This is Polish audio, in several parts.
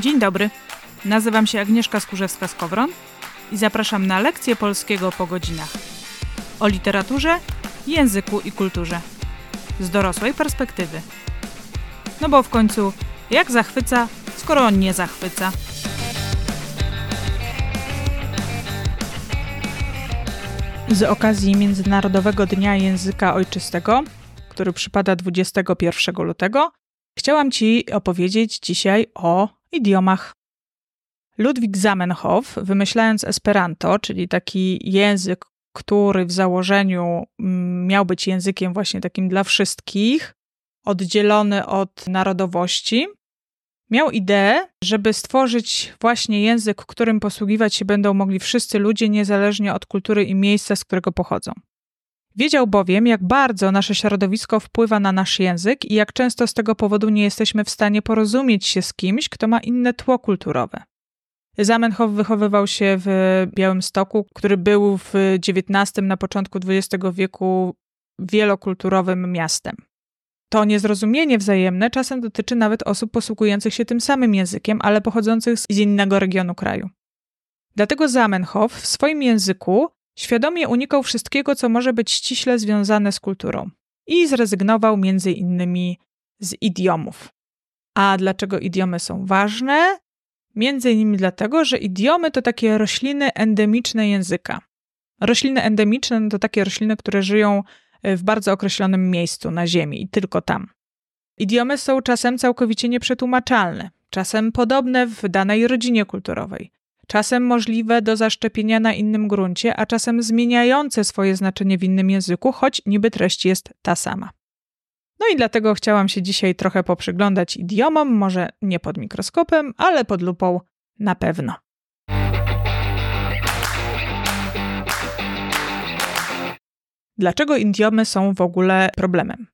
Dzień dobry. Nazywam się Agnieszka Skurzewska-Skowron i zapraszam na lekcję polskiego po godzinach. O literaturze, języku i kulturze. Z dorosłej perspektywy. No bo w końcu, jak zachwyca, skoro on nie zachwyca? Z okazji Międzynarodowego Dnia Języka Ojczystego, który przypada 21 lutego, chciałam Ci opowiedzieć dzisiaj o idiomach. Ludwik Zamenhof, wymyślając Esperanto, czyli taki język, który w założeniu mm, miał być językiem właśnie takim dla wszystkich, oddzielony od narodowości, miał ideę, żeby stworzyć właśnie język, którym posługiwać się będą mogli wszyscy ludzie, niezależnie od kultury i miejsca, z którego pochodzą. Wiedział bowiem, jak bardzo nasze środowisko wpływa na nasz język i jak często z tego powodu nie jesteśmy w stanie porozumieć się z kimś, kto ma inne tło kulturowe. Zamenhof wychowywał się w Białymstoku, który był w XIX, na początku XX wieku wielokulturowym miastem. To niezrozumienie wzajemne czasem dotyczy nawet osób posługujących się tym samym językiem, ale pochodzących z innego regionu kraju. Dlatego Zamenhof w swoim języku świadomie unikał wszystkiego, co może być ściśle związane z kulturą i zrezygnował między innymi z idiomów. A dlaczego idiomy są ważne? Między innymi dlatego, że idiomy to takie rośliny endemiczne języka. Rośliny endemiczne to takie rośliny, które żyją w bardzo określonym miejscu na Ziemi i tylko tam. Idiomy są czasem całkowicie nieprzetłumaczalne, czasem podobne w danej rodzinie kulturowej, czasem możliwe do zaszczepienia na innym gruncie, a czasem zmieniające swoje znaczenie w innym języku, choć niby treść jest ta sama. No i dlatego chciałam się dzisiaj trochę poprzyglądać idiomom, może nie pod mikroskopem, ale pod lupą na pewno. Dlaczego idiomy są w ogóle problemem?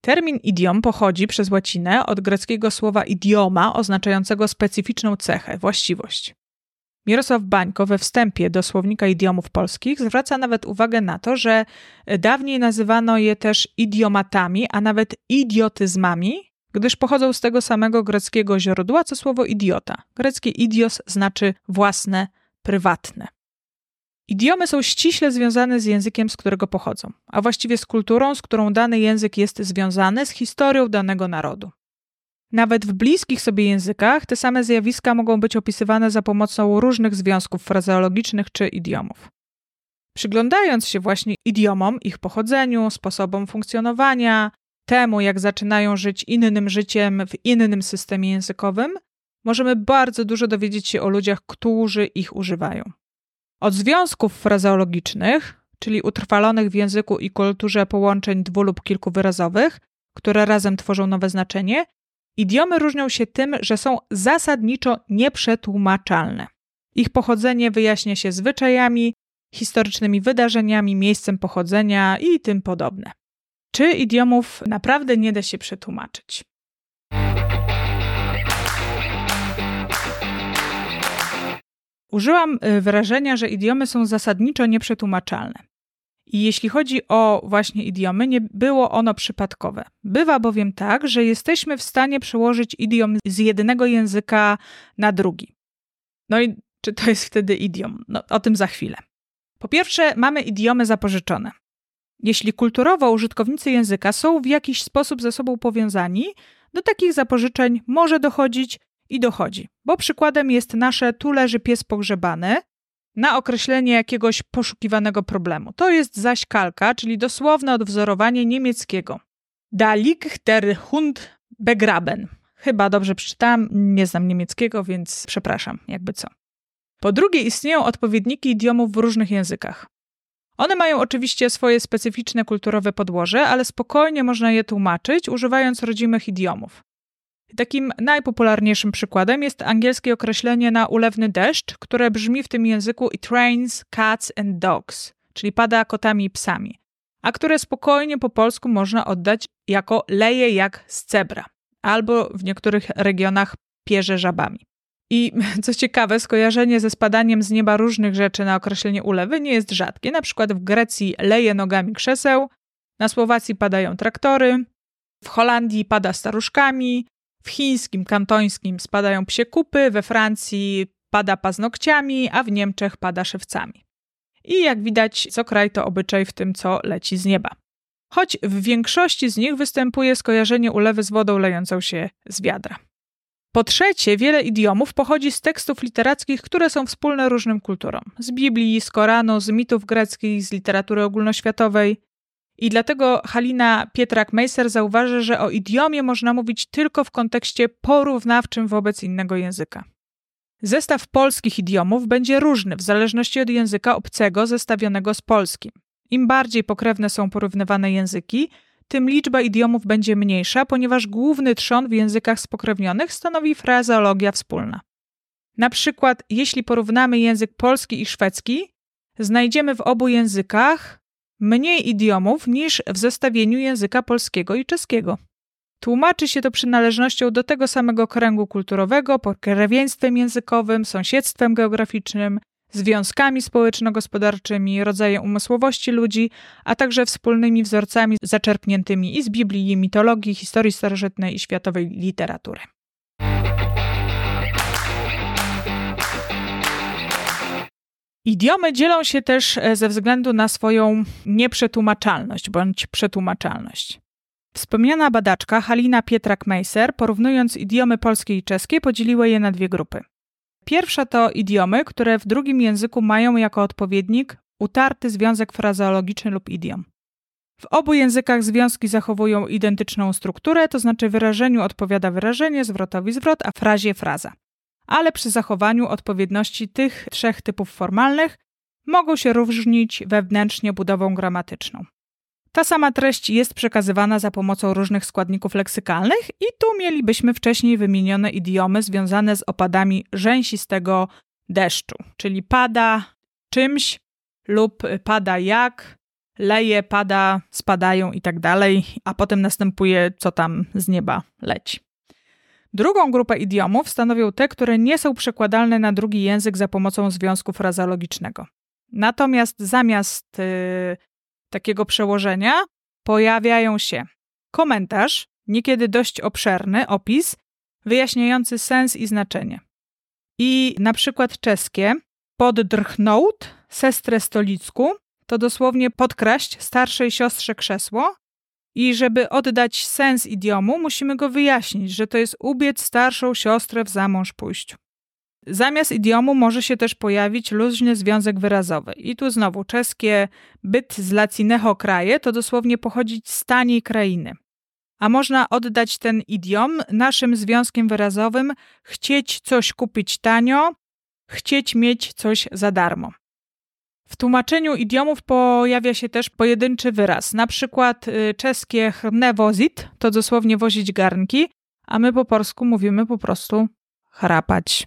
Termin idiom pochodzi przez łacinę od greckiego słowa idioma oznaczającego specyficzną cechę, właściwość. Mirosław Bańko we wstępie do słownika idiomów polskich zwraca nawet uwagę na to, że dawniej nazywano je też idiomatami, a nawet idiotyzmami, gdyż pochodzą z tego samego greckiego źródła co słowo idiota. Greckie idios znaczy własne, prywatne. Idiomy są ściśle związane z językiem, z którego pochodzą, a właściwie z kulturą, z którą dany język jest związany, z historią danego narodu. Nawet w bliskich sobie językach te same zjawiska mogą być opisywane za pomocą różnych związków frazeologicznych czy idiomów. Przyglądając się właśnie idiomom, ich pochodzeniu, sposobom funkcjonowania, temu, jak zaczynają żyć innym życiem w innym systemie językowym, możemy bardzo dużo dowiedzieć się o ludziach, którzy ich używają. Od związków frazeologicznych, czyli utrwalonych w języku i kulturze połączeń dwu lub kilku wyrazowych, które razem tworzą nowe znaczenie, idiomy różnią się tym, że są zasadniczo nieprzetłumaczalne. Ich pochodzenie wyjaśnia się zwyczajami, historycznymi wydarzeniami, miejscem pochodzenia i tym podobne. Czy idiomów naprawdę nie da się przetłumaczyć? Użyłam y, wyrażenia, że idiomy są zasadniczo nieprzetłumaczalne. I jeśli chodzi o właśnie idiomy, nie było ono przypadkowe. Bywa bowiem tak, że jesteśmy w stanie przełożyć idiom z jednego języka na drugi. No i czy to jest wtedy idiom? No, o tym za chwilę. Po pierwsze, mamy idiomy zapożyczone. Jeśli kulturowo użytkownicy języka są w jakiś sposób ze sobą powiązani, do takich zapożyczeń może dochodzić i dochodzi. Bo przykładem jest nasze tu leży pies pogrzebany na określenie jakiegoś poszukiwanego problemu. To jest zaś kalka, czyli dosłowne odwzorowanie niemieckiego. Da liegt der Hund begraben. Chyba dobrze przeczytałam, nie znam niemieckiego, więc przepraszam, jakby co. Po drugie, istnieją odpowiedniki idiomów w różnych językach. One mają oczywiście swoje specyficzne kulturowe podłoże, ale spokojnie można je tłumaczyć, używając rodzimych idiomów. Takim najpopularniejszym przykładem jest angielskie określenie na ulewny deszcz, które brzmi w tym języku it rains cats and dogs, czyli pada kotami i psami, a które spokojnie po polsku można oddać jako leje jak z cebra, albo w niektórych regionach pierze żabami. I co ciekawe, skojarzenie ze spadaniem z nieba różnych rzeczy na określenie ulewy nie jest rzadkie. Na przykład w Grecji leje nogami krzeseł, na Słowacji padają traktory, w Holandii pada staruszkami, W chińskim, kantońskim spadają psie kupy, we Francji pada paznokciami, a w Niemczech pada szewcami. I jak widać, co kraj to obyczaj w tym, co leci z nieba. Choć w większości z nich występuje skojarzenie ulewy z wodą lejącą się z wiadra. Po trzecie, wiele idiomów pochodzi z tekstów literackich, które są wspólne różnym kulturom. Z Biblii, z Koranu, z mitów greckich, z literatury ogólnoświatowej. I dlatego Halina Pietrak-Meiser zauważy, że o idiomie można mówić tylko w kontekście porównawczym wobec innego języka. Zestaw polskich idiomów będzie różny w zależności od języka obcego zestawionego z polskim. Im bardziej pokrewne są porównywane języki, tym liczba idiomów będzie mniejsza, ponieważ główny trzon w językach spokrewnionych stanowi frazeologia wspólna. Na przykład, jeśli porównamy język polski i szwedzki, znajdziemy w obu językach mniej idiomów niż w zestawieniu języka polskiego i czeskiego. Tłumaczy się to przynależnością do tego samego kręgu kulturowego, pokrewieństwem językowym, sąsiedztwem geograficznym, związkami społeczno-gospodarczymi, rodzajem umysłowości ludzi, a także wspólnymi wzorcami zaczerpniętymi i z Biblii, i mitologii, historii starożytnej i światowej literatury. Idiomy dzielą się też e, ze względu na swoją nieprzetłumaczalność bądź przetłumaczalność. Wspomniana badaczka Halina Pietrak-Meiser, porównując idiomy polskie i czeskie, podzieliła je na dwie grupy. Pierwsza to idiomy, które w drugim języku mają jako odpowiednik utarty związek frazeologiczny lub idiom. W obu językach związki zachowują identyczną strukturę, to znaczy wyrażeniu odpowiada wyrażenie, zwrotowi zwrot, a frazie fraza. Ale przy zachowaniu odpowiedności tych trzech typów formalnych mogą się różnić wewnętrznie budową gramatyczną. Ta sama treść jest przekazywana za pomocą różnych składników leksykalnych i tu mielibyśmy wcześniej wymienione idiomy związane z opadami rzęsistego deszczu, czyli pada czymś lub pada jak, leje, pada, spadają i tak a potem następuje co tam z nieba leci. Drugą grupę idiomów stanowią te, które nie są przekładalne na drugi język za pomocą związku frazologicznego. Natomiast zamiast yy, takiego przełożenia pojawiają się komentarz, niekiedy dość obszerny, opis, wyjaśniający sens i znaczenie. I na przykład czeskie poddrchnąć sestrę stolicku to dosłownie podkraść starszej siostrze krzesło i żeby oddać sens idiomu, musimy go wyjaśnić, że to jest ubiec starszą siostrę w zamąż pójściu. Zamiast idiomu może się też pojawić luźny związek wyrazowy. I tu znowu czeskie byt z lacineho kraje to dosłownie pochodzić z taniej krainy. A można oddać ten idiom naszym związkiem wyrazowym chcieć coś kupić tanio, chcieć mieć coś za darmo. W tłumaczeniu idiomów pojawia się też pojedynczy wyraz. Na przykład y, czeskie hrnewozit to dosłownie wozić garnki, a my po polsku mówimy po prostu chrapać.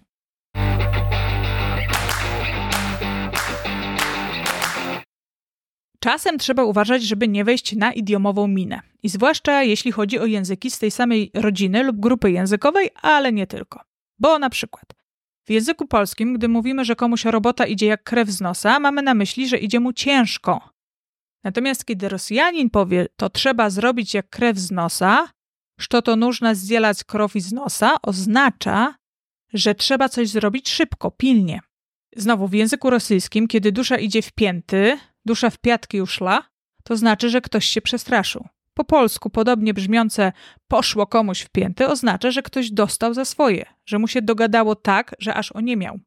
Czasem trzeba uważać, żeby nie wejść na idiomową minę. I zwłaszcza jeśli chodzi o języki z tej samej rodziny lub grupy językowej, ale nie tylko. Bo na przykład w języku polskim, gdy mówimy, że komuś robota idzie jak krew z nosa, mamy na myśli, że idzie mu ciężko. Natomiast kiedy Rosjanin powie, to trzeba zrobić jak krew z nosa, że to нужно zdzielać krowi z nosa, oznacza, że trzeba coś zrobić szybko, pilnie. Znowu w języku rosyjskim, kiedy dusza idzie w pięty, dusza w piatki uszla, to znaczy, że ktoś się przestraszył. Po polsku podobnie brzmiące poszło komuś w pięty oznacza, że ktoś dostał za swoje, że mu się dogadało tak, że aż oniemiał.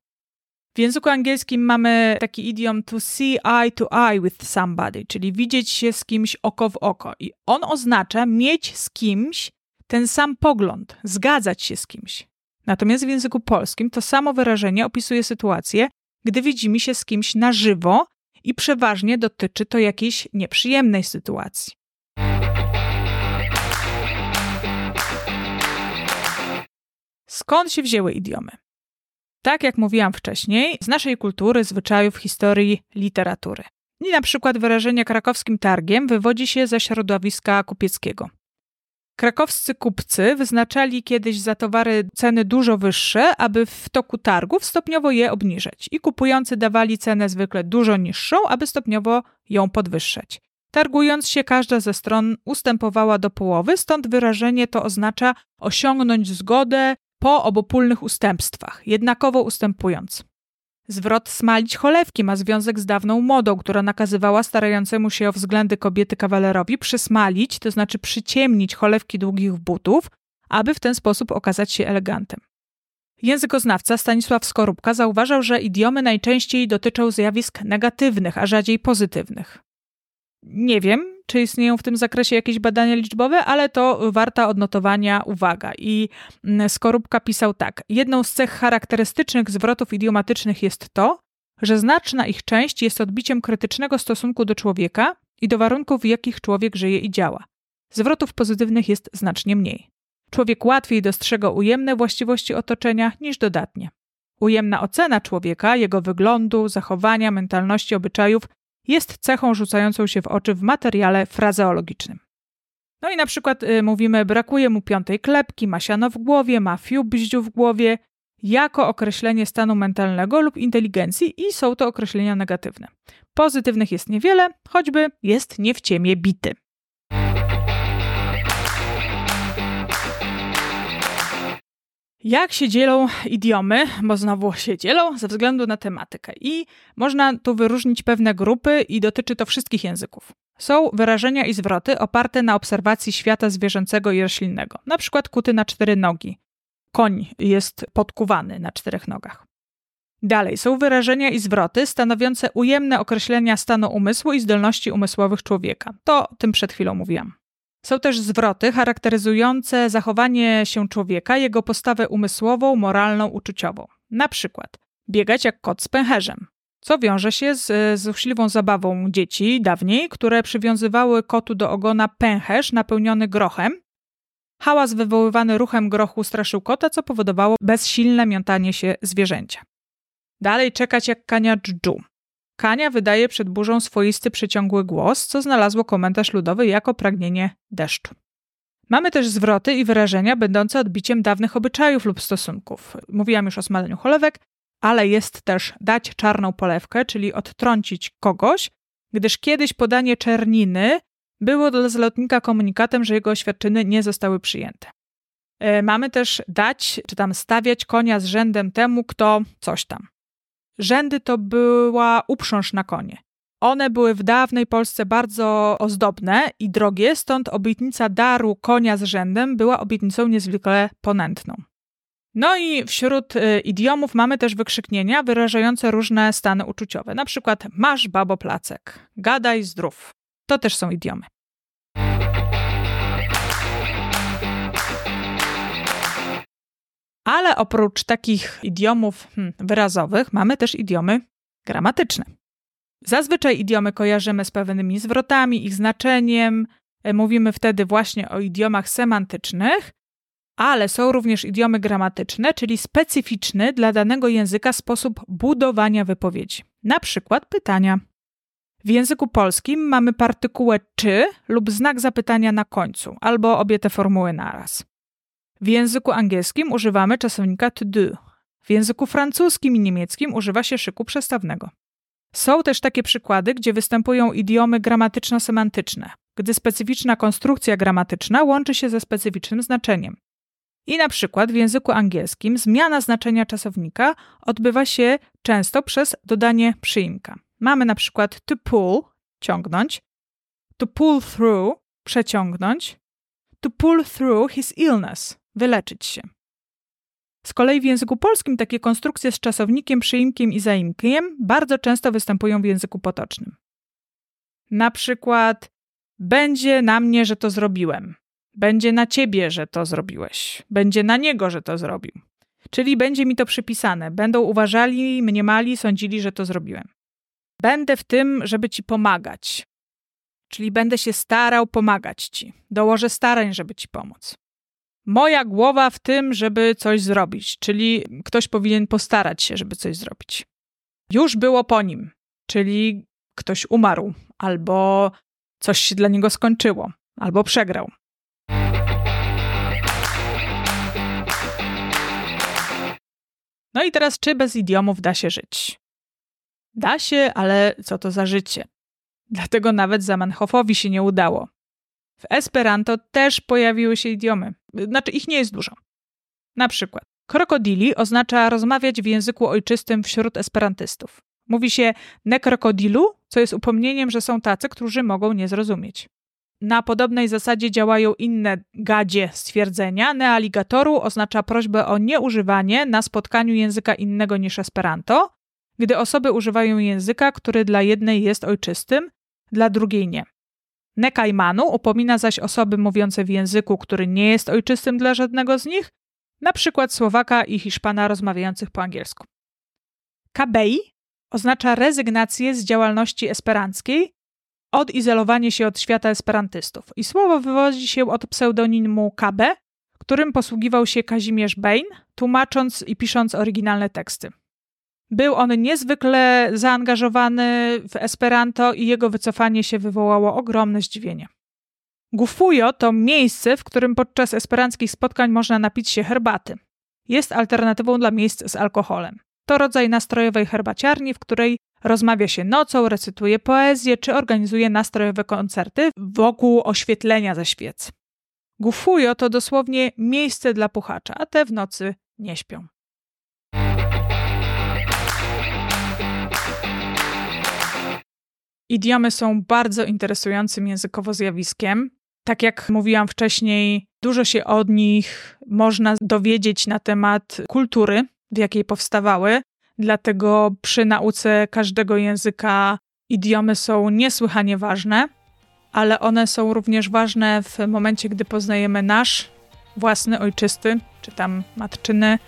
W języku angielskim mamy taki idiom to see eye to eye with somebody, czyli widzieć się z kimś oko w oko. I on oznacza mieć z kimś ten sam pogląd, zgadzać się z kimś. Natomiast w języku polskim to samo wyrażenie opisuje sytuację, gdy widzimy się z kimś na żywo i przeważnie dotyczy to jakiejś nieprzyjemnej sytuacji. Skąd się wzięły idiomy? Tak jak mówiłam wcześniej, z naszej kultury, zwyczajów, historii, literatury. I na przykład wyrażenie krakowskim targiem wywodzi się ze środowiska kupieckiego. Krakowscy kupcy wyznaczali kiedyś za towary ceny dużo wyższe, aby w toku targów stopniowo je obniżać. I kupujący dawali cenę zwykle dużo niższą, aby stopniowo ją podwyższać. Targując się, każda ze stron ustępowała do połowy, stąd wyrażenie to oznacza osiągnąć zgodę po obopólnych ustępstwach, jednakowo ustępując. Zwrot smalić cholewki ma związek z dawną modą, która nakazywała starającemu się o względy kobiety kawalerowi przysmalić, to znaczy przyciemnić cholewki długich butów, aby w ten sposób okazać się elegantem. Językoznawca Stanisław Skorupka zauważał, że idiomy najczęściej dotyczą zjawisk negatywnych, a rzadziej pozytywnych. Nie wiem, czy istnieją w tym zakresie jakieś badania liczbowe, ale to warta odnotowania uwaga. I mm, Skorupka pisał tak: Jedną z cech charakterystycznych zwrotów idiomatycznych jest to, że znaczna ich część jest odbiciem krytycznego stosunku do człowieka i do warunków, w jakich człowiek żyje i działa. Zwrotów pozytywnych jest znacznie mniej. Człowiek łatwiej dostrzega ujemne właściwości otoczenia niż dodatnie. Ujemna ocena człowieka, jego wyglądu, zachowania, mentalności, obyczajów jest cechą rzucającą się w oczy w materiale frazeologicznym. No i na przykład y, mówimy, brakuje mu piątej klepki, ma siano w głowie, ma fiu bździu w głowie, jako określenie stanu mentalnego lub inteligencji i są to określenia negatywne. Pozytywnych jest niewiele, choćby jest nie w ciemię bity. Jak się dzielą idiomy, bo znowu się dzielą ze względu na tematykę. I można tu wyróżnić pewne grupy, i dotyczy to wszystkich języków. Są wyrażenia i zwroty oparte na obserwacji świata zwierzęcego i roślinnego, na przykład kuty na cztery nogi. Koń jest podkuwany na czterech nogach. Dalej są wyrażenia i zwroty stanowiące ujemne określenia stanu umysłu i zdolności umysłowych człowieka. To tym przed chwilą mówiłam. Są też zwroty charakteryzujące zachowanie się człowieka, jego postawę umysłową, moralną, uczuciową. Na przykład biegać jak kot z pęcherzem, co wiąże się z złośliwą zabawą dzieci dawniej, które przywiązywały kotu do ogona pęcherz napełniony grochem. Hałas wywoływany ruchem grochu straszył kota, co powodowało bezsilne miątanie się zwierzęcia. Dalej czekać jak kania dżdżu. Kania wydaje przed burzą swoisty przeciągły głos, co znalazło komentarz ludowy jako pragnienie deszczu. Mamy też zwroty i wyrażenia będące odbiciem dawnych obyczajów lub stosunków. Mówiłam już o smaleniu cholewek, ale jest też dać czarną polewkę, czyli odtrącić kogoś, gdyż kiedyś podanie czerniny było dla zalotnika komunikatem, że jego oświadczyny nie zostały przyjęte. E, mamy też dać, czy tam stawiać konia z rzędem temu, kto coś tam. Rzędy to była uprząż na konie. One były w dawnej Polsce bardzo ozdobne i drogie, stąd obietnica daru konia z rzędem była obietnicą niezwykle ponętną. No i wśród y, idiomów mamy też wykrzyknienia wyrażające różne stany uczuciowe, na przykład masz babo placek, gadaj zdrów. To też są idiomy. Ale oprócz takich idiomów hmm, wyrazowych mamy też idiomy gramatyczne. Zazwyczaj idiomy kojarzymy z pewnymi zwrotami, ich znaczeniem. E, mówimy wtedy właśnie o idiomach semantycznych, ale są również idiomy gramatyczne, czyli specyficzny dla danego języka sposób budowania wypowiedzi. Na przykład pytania. W języku polskim mamy partykułę czy lub znak zapytania na końcu, albo obie te formuły naraz. W języku angielskim używamy czasownika to do. W języku francuskim i niemieckim używa się szyku przestawnego. Są też takie przykłady, gdzie występują idiomy gramatyczno-semantyczne, gdy specyficzna konstrukcja gramatyczna łączy się ze specyficznym znaczeniem. I na przykład w języku angielskim zmiana znaczenia czasownika odbywa się często przez dodanie przyimka. Mamy na przykład to pull, ciągnąć, to pull through, przeciągnąć, to pull through his illness, wyleczyć się. Z kolei w języku polskim takie konstrukcje z czasownikiem, przyimkiem i zaimkiem bardzo często występują w języku potocznym. Na przykład będzie na mnie, że to zrobiłem. Będzie na ciebie, że to zrobiłeś. Będzie na niego, że to zrobił. Czyli będzie mi to przypisane. Będą uważali, mniemali, sądzili, że to zrobiłem. Będę w tym, żeby ci pomagać. Czyli będę się starał pomagać ci. Dołożę starań, żeby ci pomóc moja głowa w tym, żeby coś zrobić, czyli ktoś powinien postarać się, żeby coś zrobić. Już było po nim, czyli ktoś umarł, albo coś się dla niego skończyło, albo przegrał. No i teraz, czy bez idiomów da się żyć? Da się, ale co to za życie? Dlatego nawet Zamenhofowi się nie udało. W Esperanto też pojawiły się idiomy. Znaczy, ich nie jest dużo. Na przykład, krokodili oznacza rozmawiać w języku ojczystym wśród esperantystów. Mówi się nekrokodilu, co jest upomnieniem, że są tacy, którzy mogą nie zrozumieć. Na podobnej zasadzie działają inne gadzie stwierdzenia. Nealigatoru oznacza prośbę o nieużywanie na spotkaniu języka innego niż Esperanto, gdy osoby używają języka, który dla jednej jest ojczystym, dla drugiej nie. Nekajmanu upomina zaś osoby mówiące w języku, który nie jest ojczystym dla żadnego z nich, na przykład Słowaka i Hiszpana rozmawiających po angielsku. Kabei oznacza rezygnację z działalności esperanckiej, odizolowanie się od świata esperantystów. I słowo wywodzi się od pseudonimu Kabe, którym posługiwał się Kazimierz Bain, tłumacząc i pisząc oryginalne teksty. Był on niezwykle zaangażowany w Esperanto i jego wycofanie się wywołało ogromne zdziwienie. Gufujo to miejsce, w którym podczas esperanckich spotkań można napić się herbaty. Jest alternatywą dla miejsc z alkoholem. To rodzaj nastrojowej herbaciarni, w której rozmawia się nocą, recytuje poezję czy organizuje nastrojowe koncerty wokół oświetlenia ze świec. Gufujo to dosłownie miejsce dla puchacza, a te w nocy nie śpią. Idiomy są bardzo interesującym językowo zjawiskiem. Tak jak mówiłam wcześniej, dużo się od nich można dowiedzieć na temat kultury, w jakiej powstawały. Dlatego przy nauce każdego języka idiomy są niesłychanie ważne, ale one są również ważne w momencie, gdy poznajemy nasz własny, ojczysty, czy tam matczyny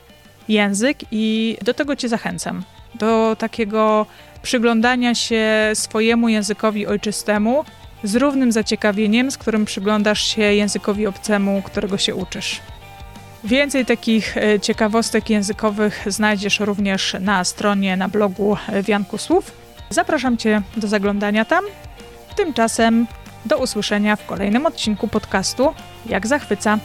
język i do tego Cię zachęcam. Do takiego przyglądania się swojemu językowi ojczystemu z równym zaciekawieniem, z którym przyglądasz się językowi obcemu, którego się uczysz. Więcej takich e, ciekawostek językowych znajdziesz również na stronie, na blogu Wianku Słów. Zapraszam Cię do zaglądania tam. Tymczasem do usłyszenia w kolejnym odcinku podcastu Jak Zachwyca.